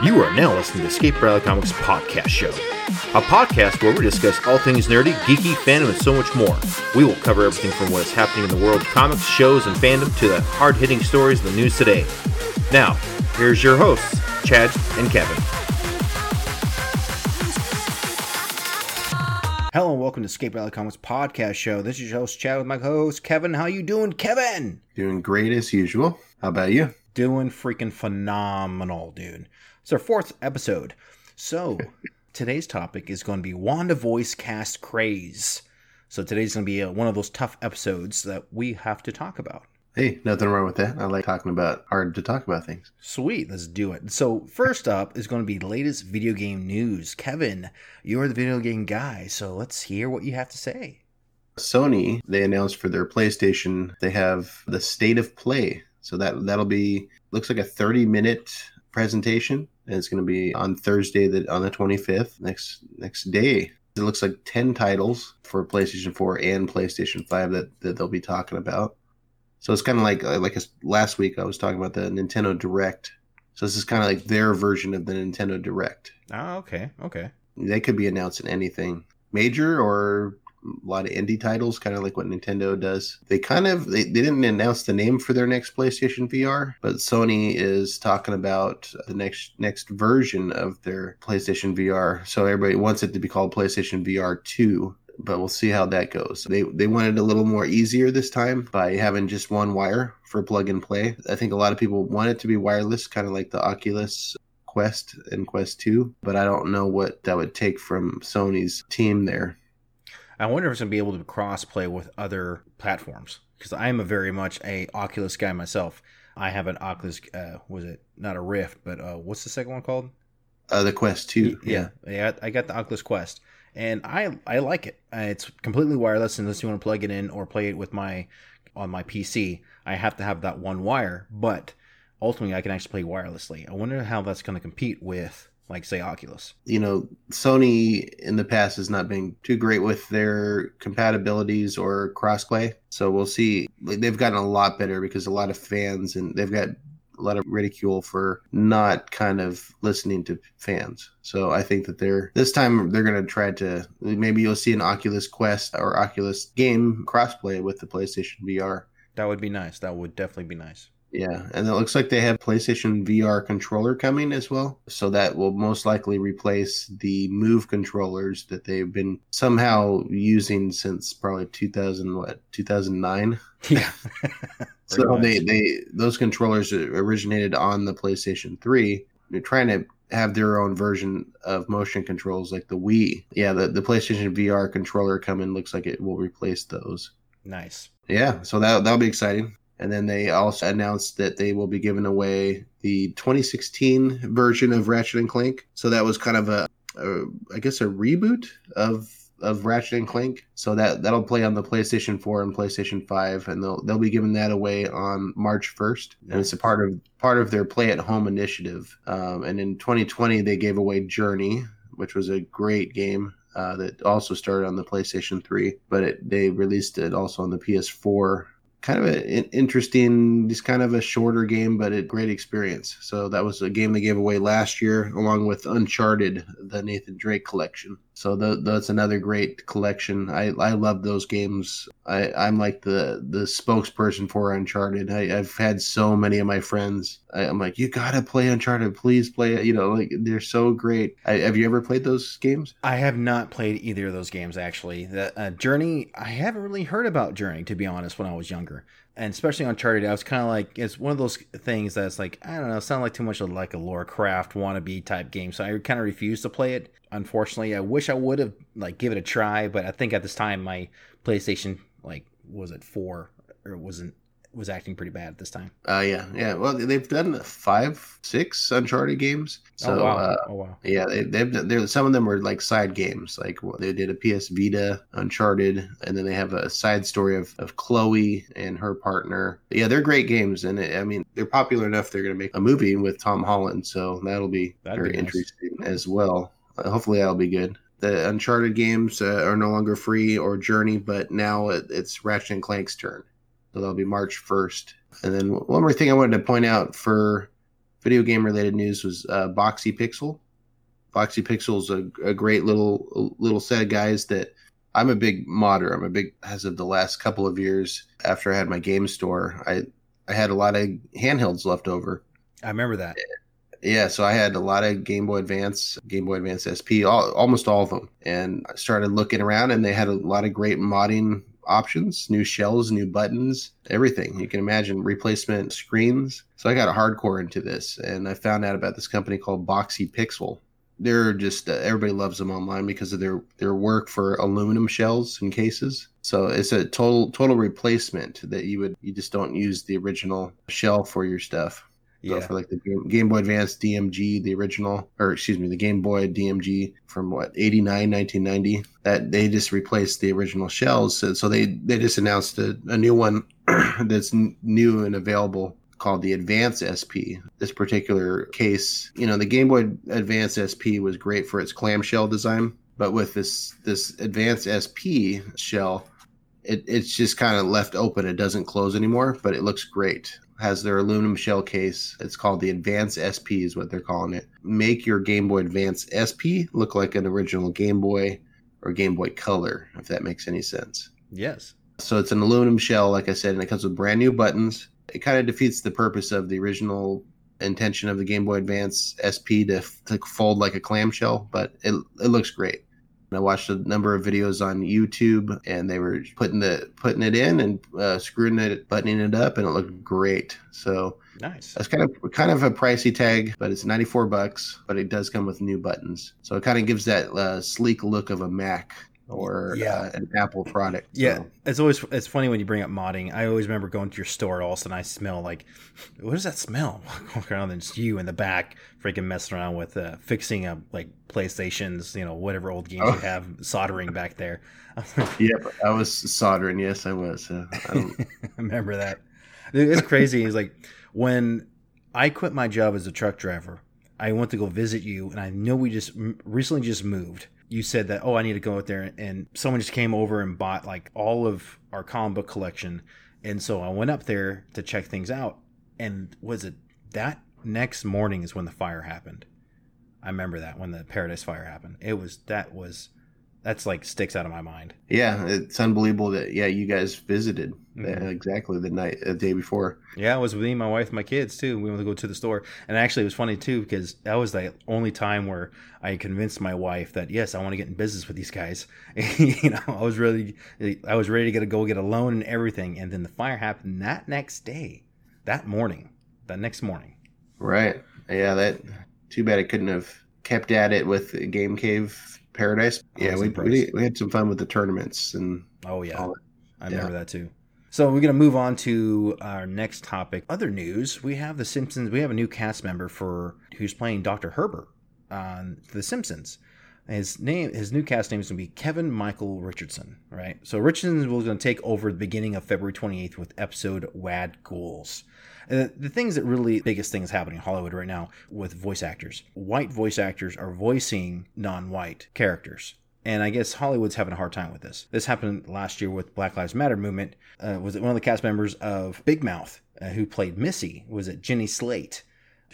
You are now listening to Escape Reality Comics Podcast Show, a podcast where we discuss all things nerdy, geeky, fandom, and so much more. We will cover everything from what is happening in the world of comics, shows, and fandom to the hard hitting stories in the news today. Now, here's your hosts, Chad and Kevin. Hello and welcome to Escape Reality Comics Podcast Show. This is your host, Chad, with my co host, Kevin. How you doing, Kevin? Doing great as usual. How about you? Doing freaking phenomenal, dude. It's our fourth episode. So, today's topic is going to be Wanda voice cast craze. So, today's going to be uh one of those tough episodes that we have to talk about. Hey, nothing wrong with that. I like talking about hard to talk about things. Sweet, let's do it. So, first up is going to be latest video game news. Kevin, you're the video game guy, so let's hear what you have to say. Sony, they announced for their PlayStation, they have the state of play. So that that'll be looks like a 30 minute presentation and it's going to be on Thursday that on the 25th next next day. It looks like 10 titles for PlayStation 4 and PlayStation 5 that, that they'll be talking about. So it's kind of like like a, last week I was talking about the Nintendo Direct. So this is kind of like their version of the Nintendo Direct. Oh, okay, okay. They could be announcing anything major or a lot of indie titles, kind of like what Nintendo does. They kind of they, they didn't announce the name for their next PlayStation VR, but Sony is talking about the next next version of their PlayStation VR. So everybody wants it to be called PlayStation VR 2 but we'll see how that goes. They they wanted it a little more easier this time by having just one wire for plug and play. I think a lot of people want it to be wireless, kind of like the Oculus Quest and Quest 2, but I don't know what that would take from Sony's team there. I wonder if it's going to be able to cross play with other platforms because I am a very much a Oculus guy myself. I have an Oculus, uh, was it not a Rift, but uh, what's the second one called? Uh, the Quest 2. Yeah. yeah, I got the Oculus Quest, and I I like it. Uh, it's completely wireless unless you want to plug it in or play it with my on my PC. I have to have that one wire, but ultimately I can actually play wirelessly. I wonder how that's going to compete with like say Oculus. You know, Sony in the past has not been too great with their compatibilities or crossplay. So we'll see. Like, they've gotten a lot better because a lot of fans and they've got a lot of ridicule for not kind of listening to fans. So I think that they're this time they're going to try to maybe you'll see an Oculus Quest or Oculus game crossplay with the PlayStation VR. That would be nice. That would definitely be nice. Yeah, and it looks like they have PlayStation VR controller coming as well. So that will most likely replace the Move controllers that they've been somehow using since probably 2000 what 2009. Yeah. so much. they they those controllers originated on the PlayStation 3. They're trying to have their own version of motion controls like the Wii. Yeah, the, the PlayStation VR controller coming looks like it will replace those. Nice. Yeah, so that that'll be exciting. And then they also announced that they will be giving away the 2016 version of Ratchet and Clank. So that was kind of a, a I guess, a reboot of of Ratchet and Clank. So that that'll play on the PlayStation 4 and PlayStation 5, and they'll they'll be giving that away on March 1st. And it's a part of part of their Play at Home initiative. Um, and in 2020, they gave away Journey, which was a great game. Uh, that also started on the PlayStation 3, but it, they released it also on the PS4 kind of an interesting, just kind of a shorter game, but a great experience. So that was a game they gave away last year, along with Uncharted, the Nathan Drake collection. So the, that's another great collection. I, I love those games. I, I'm like the the spokesperson for Uncharted. I, I've had so many of my friends. I, I'm like, you gotta play Uncharted. Please play it. You know, like they're so great. I, have you ever played those games? I have not played either of those games actually. The uh, Journey, I haven't really heard about Journey to be honest. When I was younger, and especially Uncharted, I was kind of like, it's one of those things that's like, I don't know, sound like too much of like a Lara Croft wannabe type game. So I kind of refused to play it. Unfortunately, I wish I would have like give it a try, but I think at this time my PlayStation like was it four or it wasn't was acting pretty bad at this time. Uh, yeah, yeah. Well, they've done five, six Uncharted games. So, oh wow! Uh, oh wow! Yeah, they, they've there. Some of them were like side games. Like well, they did a PS Vita Uncharted, and then they have a side story of, of Chloe and her partner. Yeah, they're great games, and I mean they're popular enough. They're going to make a movie with Tom Holland, so that'll be That'd very be nice. interesting as well. Uh, hopefully, that'll be good. The Uncharted games uh, are no longer free or Journey, but now it, it's Ratchet and Clank's turn. So that'll be March 1st. And then one more thing I wanted to point out for video game related news was uh, Boxy Pixel. Boxy Pixel is a, a great little little set of guys that I'm a big modder. I'm a big as of the last couple of years after I had my game store. I I had a lot of handhelds left over. I remember that. Yeah, so I had a lot of Game Boy Advance, Game Boy Advance SP, all, almost all of them, and I started looking around, and they had a lot of great modding options, new shells, new buttons, everything you can imagine, replacement screens. So I got hardcore into this, and I found out about this company called Boxy Pixel. They're just uh, everybody loves them online because of their their work for aluminum shells and cases. So it's a total total replacement that you would you just don't use the original shell for your stuff. Yeah. So for like the Game, Game, Boy Advance DMG, the original, or excuse me, the Game Boy DMG from what 89, 1990, that they just replaced the original shells. So, so they they just announced a, a new one that's new and available called the Advance SP. This particular case, you know, the Game Boy Advance SP was great for its clamshell design, but with this this Advance SP shell, it, it's just kind of left open. It doesn't close anymore, but it looks great has their aluminum shell case. It's called the Advance SP, is what they're calling it. Make your Game Boy Advance SP look like an original Game Boy or Game Boy Color, if that makes any sense. Yes. So it's an aluminum shell, like I said, and it comes with brand new buttons. It kind of defeats the purpose of the original intention of the Game Boy Advance SP to, to fold like a clamshell, but it, it looks great. I watched a number of videos on YouTube, and they were putting the putting it in and uh, screwing it, buttoning it up, and it looked great. So nice. That's kind of kind of a pricey tag, but it's ninety four bucks. But it does come with new buttons, so it kind of gives that uh, sleek look of a Mac or yeah. Uh, an Apple product. So. Yeah, it's always it's funny when you bring up modding. I always remember going to your store. All of a sudden, I smell like, what does that smell? Walk around and it's you in the back, freaking messing around with uh, fixing a like PlayStations, you know, whatever old games oh. you have, soldering back there. yep, I was soldering. Yes, I was. Uh, I, I remember that. It's crazy. It's like when I quit my job as a truck driver. I went to go visit you, and I know we just recently just moved you said that oh i need to go out there and someone just came over and bought like all of our comic book collection. And so i went up there to check things out and was it that next morning is when the fire happened. I remember that when the paradise fire happened. It was that was that's like sticks out of my mind. Yeah, it's unbelievable that yeah you guys visited mm-hmm. exactly the night the day before. Yeah, I was with me, my wife, my kids too. We went to go to the store, and actually it was funny too because that was the only time where I convinced my wife that yes, I want to get in business with these guys. you know, I was really I was ready to get a go get a loan and everything, and then the fire happened that next day, that morning, that next morning. Right. Yeah. That. Too bad I couldn't have kept at it with Game Cave Paradise. Yeah, we, we, we had some fun with the tournaments and. Oh yeah, I remember yeah. that too. So we're gonna move on to our next topic. Other news: We have the Simpsons. We have a new cast member for who's playing Doctor Hibbert on The Simpsons. His name, his new cast name is going to be Kevin Michael Richardson, right? So Richardson was going to take over the beginning of February 28th with episode Wad Goals. And the things that really biggest things happening in Hollywood right now with voice actors. White voice actors are voicing non-white characters. And I guess Hollywood's having a hard time with this. This happened last year with Black Lives Matter movement. Uh, was it one of the cast members of Big Mouth uh, who played Missy? Was it Jenny Slate?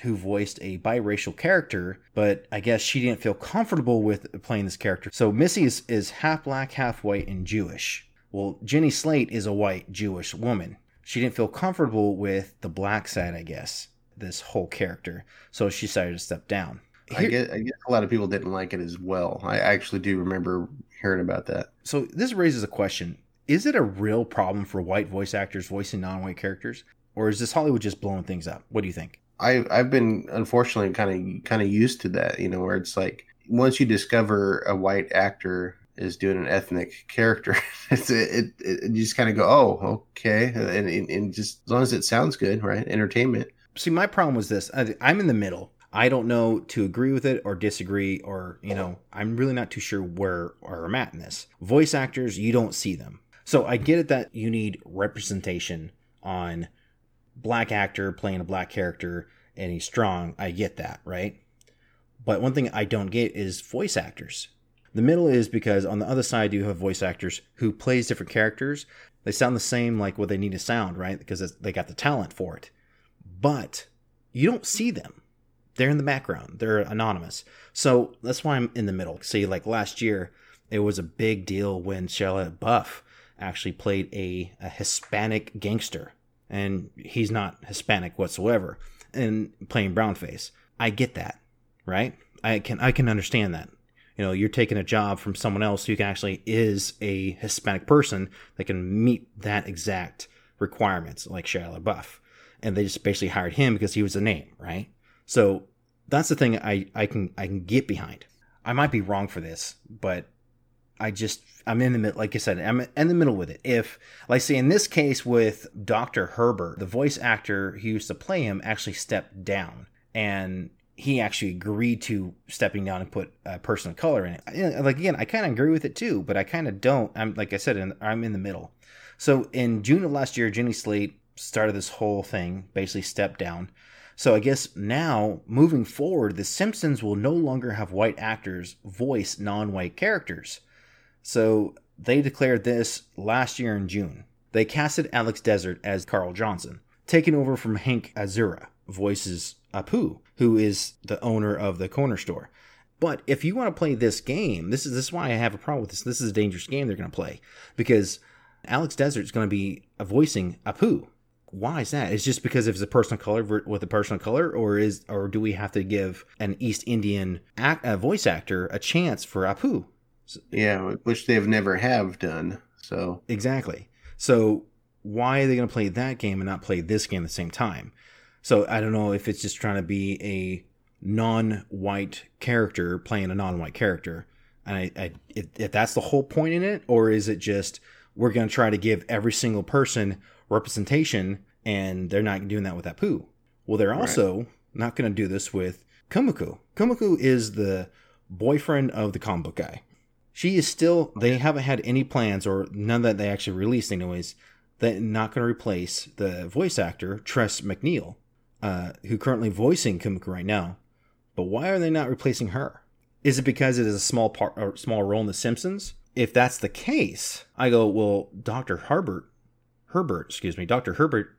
who voiced a biracial character, but I guess she didn't feel comfortable with playing this character. So Missy is, is half black, half white, and Jewish. Well, Jenny Slate is a white Jewish woman she didn't feel comfortable with the black side, I guess, this whole character. So she decided to step down. Here, I, guess, I guess a lot of people didn't like it as well. I actually do remember hearing about that. So this raises a question. Is it a real problem for white voice actors voicing non-white characters? Or is this Hollywood just blowing things up? What do you think? I I've been unfortunately kind of kind of used to that, you know, where it's like once you discover a white actor is doing an ethnic character. it's it, it, it you just kind of go, oh, okay, and, and, and just as long as it sounds good, right? Entertainment. See, my problem was this: I'm in the middle. I don't know to agree with it or disagree, or you know, I'm really not too sure where where I'm at in this. Voice actors, you don't see them, so I get it that you need representation on black actor playing a black character and he's strong. I get that, right? But one thing I don't get is voice actors the middle is because on the other side you have voice actors who plays different characters. They sound the same like what they need to sound, right? Because they got the talent for it. But you don't see them. they're in the background. They're anonymous. So that's why I'm in the middle. See, like last year, it was a big deal when Shia Buff actually played a, a Hispanic gangster, and he's not Hispanic whatsoever, and playing brownface. I get that, right? I can I can understand that. You know, you're taking a job from someone else who can actually is a Hispanic person that can meet that exact requirements, like Shia LaBeouf, and they just basically hired him because he was a name, right? So that's the thing I I can I can get behind. I might be wrong for this, but I just I'm in the middle. Like I said, I'm in the middle with it. If, like, say in this case with Doctor Hibbert, the voice actor who used to play him actually stepped down, and he actually agreed to stepping down and put a person of color in it. Like again, I kind of agree with it too, but I kind of don't. I'm like I said, I'm in the middle. So in June of last year, Jenny Slate started this whole thing, basically stepped down. So I guess now, moving forward, The Simpsons will no longer have white actors voice non-white characters. So they declared this last year in June. They casted Alex Desert as Carl Johnson, taking over from Hank Azaria, voices Apu, who is the owner of the corner store. But if you want to play this game, this is this is why I have a problem with this. This is a dangerous game they're going to play because Alex Desert is going to be voicing Apu. Why is that? It's just because if it's a person of color with a person of color, or is or do we have to give an East Indian act, voice actor a chance for Apu? Yeah, which they've never have done. So exactly. So why are they going to play that game and not play this game at the same time? So I don't know if it's just trying to be a non-white character playing a non-white character, and I, I if, if that's the whole point in it, or is it just we're going to try to give every single person representation, and they're not doing that with Apu? Well, they're also right. not going to do this with Kumiko. Kumiko is the boyfriend of the comic book guy. She is still. They haven't had any plans, or none that they actually released, anyways. That not going to replace the voice actor Tress MacNeille, uh, who currently voicing Kumiko right now. But why are they not replacing her? Is it because it is a small part or small role in The Simpsons? If that's the case, I go, well, Doctor Herbert, Herbert, excuse me, Doctor Hibbert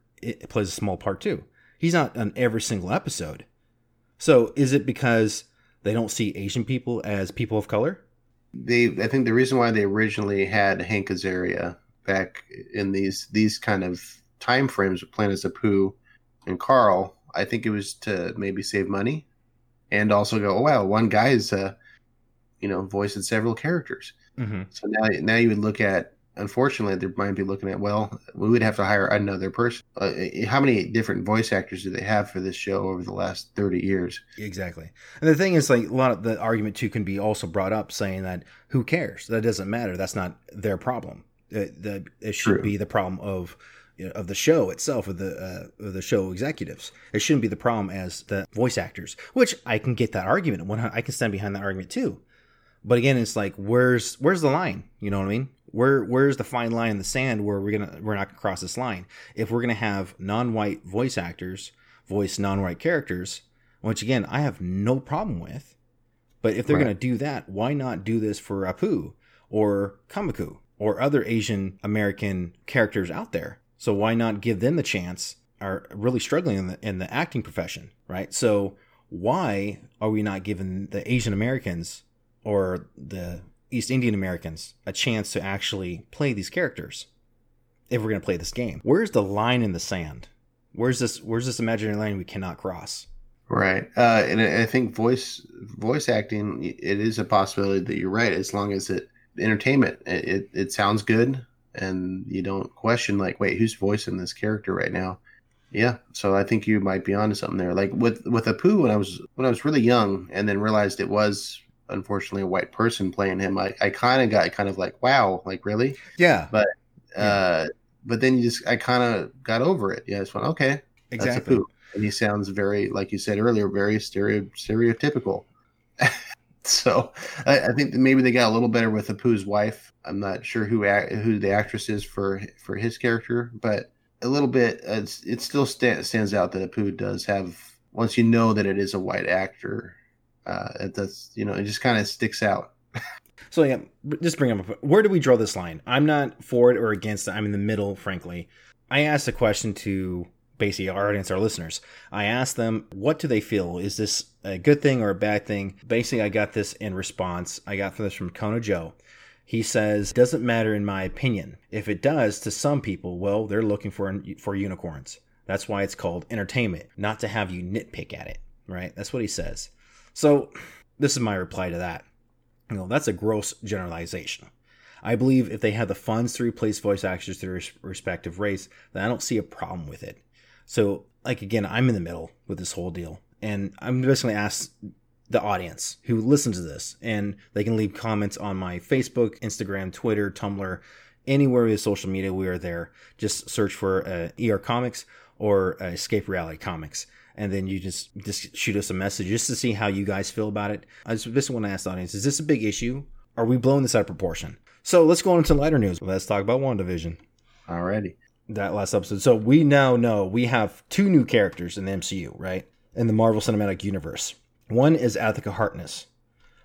plays a small part too. He's not on every single episode. So is it because they don't see Asian people as people of color? they I think the reason why they originally had Hank Azaria back in these these kind of time frames with Planet Apu and Carl, I think it was to maybe save money and also go, oh wow, one guy is uh you know voicing several characters. Mm-hmm. So now now you would look at unfortunately, they might be looking at well, we would have to hire another person. Uh, how many different voice actors do they have for this show over the last thirty years? Exactly. And the thing is, like a lot of the argument too can be also brought up, saying that who cares? That doesn't matter. That's not their problem. It, the, it should True. be the problem of you know, of the show itself, of the uh, of the show executives. It shouldn't be the problem as the voice actors, which I can get that argument. I can stand behind that argument too. But again, it's like where's where's the line? You know what I mean? where where's the fine line in the sand where we're gonna we're not gonna cross this line if we're gonna have non-white voice actors voice non-white characters which again i have no problem with but if they're right. gonna do that why not do this for apu or Kumiko or other asian american characters out there so why not give them the chance are really struggling in the in the acting profession right so why are we not giving the asian americans or the East Indian Americans a chance to actually play these characters if we're going to play this game. Where's the line in the sand? Where's this where's this imaginary line we cannot cross? Right. Uh, and I think voice voice acting it is a possibility that you're right as long as it entertainment it, it, it sounds good and you don't question like wait who's voicing this character right now yeah so i think you might be onto something there like with with apu when i was when i was really young and then realized it was unfortunately a white person playing him, I, I kind of got kind of like, wow, like really? Yeah. But uh, but then you just I kind of got over it. Yeah, I just went, okay, exactly. And he sounds very, like you said earlier, very stereo stereotypical. so I, I, think maybe they got a little better with Apu's wife. I'm not sure who who the actress is for for his character, but a little bit. it still st- stands out that Apu does have. Once you know that it is a white actor, uh, it does, you know, it just kind of sticks out. so yeah, just bring up where do we draw this line? I'm not for it or against it. I'm in the middle, frankly. I asked a question to basically our audience, our listeners. I asked them, what do they feel? Is this a good thing or a bad thing? Basically, I got this in response. I got this from Kona Joe. He says, doesn't matter in my opinion. If it does to some people, well, they're looking for for unicorns. That's why it's called entertainment, not to have you nitpick at it, right? That's what he says. So, this is my reply to that. You know, that's a gross generalization. I believe if they had the funds to replace voice actors to their respective race, then I don't see a problem with it. So, like again, I'm in the middle with this whole deal, and I'm basically asked the audience who listens to this, and they can leave comments on my Facebook, Instagram, Twitter, Tumblr, anywhere with social media. We are there. Just search for uh, ER Comics or uh, Escape Reality Comics, and then you just just shoot us a message just to see how you guys feel about it. I just, just want to ask the audience: Is this a big issue? Are we blowing this out of proportion? So let's go on to lighter news. Let's talk about WandaVision. Alrighty. That last episode. So we now know we have two new characters in the MCU, right? In the Marvel Cinematic Universe. One is Agatha Harkness.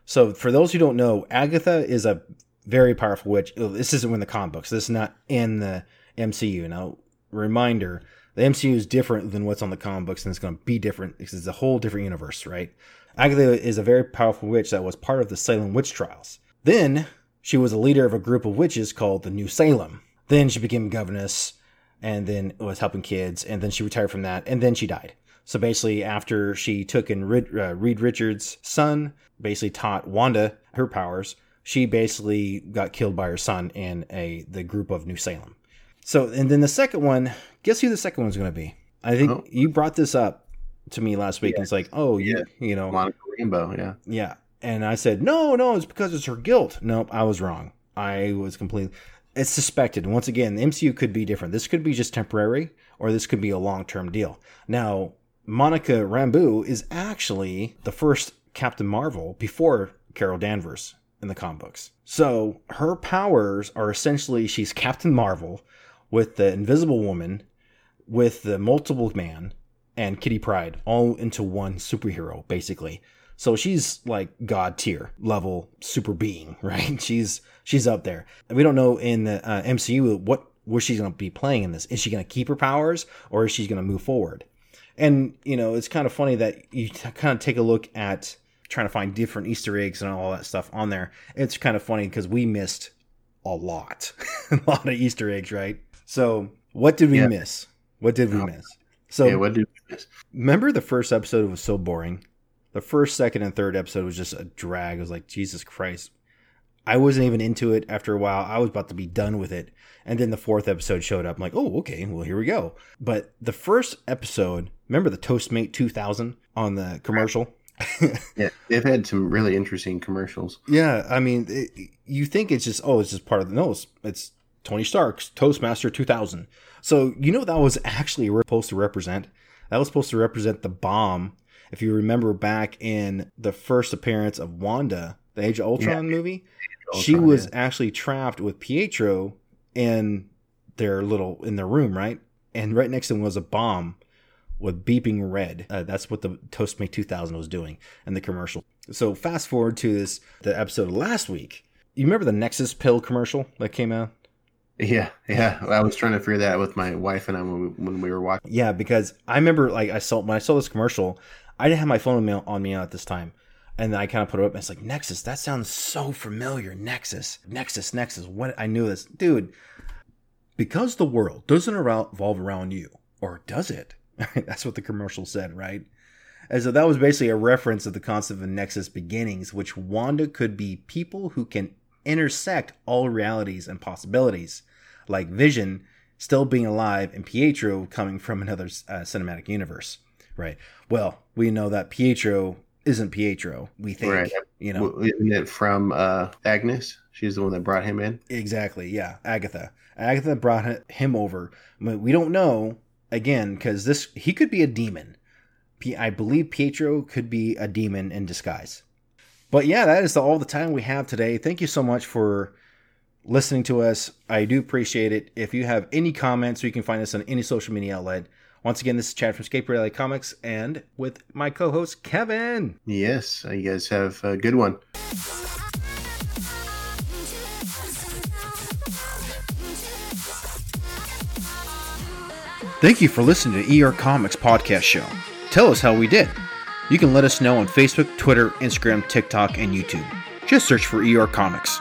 So for those who don't know, Agatha is a very powerful witch. This isn't in the comic books. This is not in the MCU. Now, reminder, the MCU is different than what's on the comic books, and it's going to be different because it's a whole different universe, right? Agatha is a very powerful witch that was part of the Salem witch trials. Then she was a leader of a group of witches called the New Salem. Then she became governess, and then was helping kids, and then she retired from that, and then she died. So basically, after she took in Reed, uh, Reed Richards' son, basically taught Wanda her powers, she basically got killed by her son in a the group of New Salem. So, and then the second one, guess who the second one's going to be? I think oh. you brought this up to me last week, yeah. and it's like, oh, yeah. you know, Monica Rambeau, yeah, yeah. And I said, no, no, it's because it's her guilt. Nope, I was wrong. I was completely. It's suspected. Once again, the MCU could be different. This could be just temporary, or this could be a long term deal. Now, Monica Rambeau is actually the first Captain Marvel before Carol Danvers in the comic books. So her powers are essentially she's Captain Marvel with the Invisible Woman, with the Multiple Man, and Kitty Pryde all into one superhero, basically. So she's like god tier level super being, right? She's she's up there. We don't know in the uh, MCU what where she's going to be playing in this. Is she going to keep her powers or is she going to move forward? And you know, it's kind of funny that you t- kind of take a look at trying to find different Easter eggs and all that stuff on there. It's kind of funny because we missed a lot, a lot of Easter eggs, right? So, what did we yeah. miss? What did we miss? So, yeah, what did we miss? Remember the first episode was so boring. The first, second, and third episode was just a drag. It was like Jesus Christ. I wasn't even into it after a while. I was about to be done with it. And then the fourth episode showed up. I'm like, oh, okay, well, here we go. But the first episode, remember the Toastmate 2000 on the commercial? yeah, they've had some really interesting commercials. Yeah, I mean, it, you think it's just, oh, it's just part of the, no, it's, it's Tony Stark's Toastmaster 2000. So, you know, that was actually supposed to represent? That was supposed to represent the bomb. If you remember back in the first appearance of Wanda, the Age of Ultron yeah. movie, Ultron, she was yeah. actually trapped with Pietro in their little in their room, right? And right next to them was a bomb with beeping red. Uh, that's what the Toastmate 2000 was doing in the commercial. So fast forward to this the episode last week. You remember the Nexus pill commercial that came out? Yeah, yeah. I was trying to figure that out with my wife and I when we, when we were watching. Yeah, because I remember like I saw when I saw this commercial, I didn't have my phone on me, at this time. And I kind of put it up and it's like, Nexus, that sounds so familiar. Nexus, Nexus, Nexus. What I knew this. Dude, because the world doesn't revolve around you, or does it? That's what the commercial said, right? And so that was basically a reference of the concept of Nexus beginnings, which Wanda could be people who can intersect all realities and possibilities, like Vision still being alive and Pietro coming from another uh, cinematic universe, right? Well, we know that Pietro isn't Pietro. We think, right. you know, isn't it from uh, Agnes? She's the one that brought him in. Exactly. Yeah, Agatha. Agatha brought him over. we don't know again because this he could be a demon. I believe Pietro could be a demon in disguise. But yeah, that is all the time we have today. Thank you so much for listening to us. I do appreciate it. If you have any comments, you can find us on any social media outlet. Once again, this is Chad from Escape Reality Comics and with my co host, Kevin. Yes, you guys have a good one. Thank you for listening to ER Comics Podcast Show. Tell us how we did. You can let us know on Facebook, Twitter, Instagram, TikTok, and YouTube. Just search for ER Comics.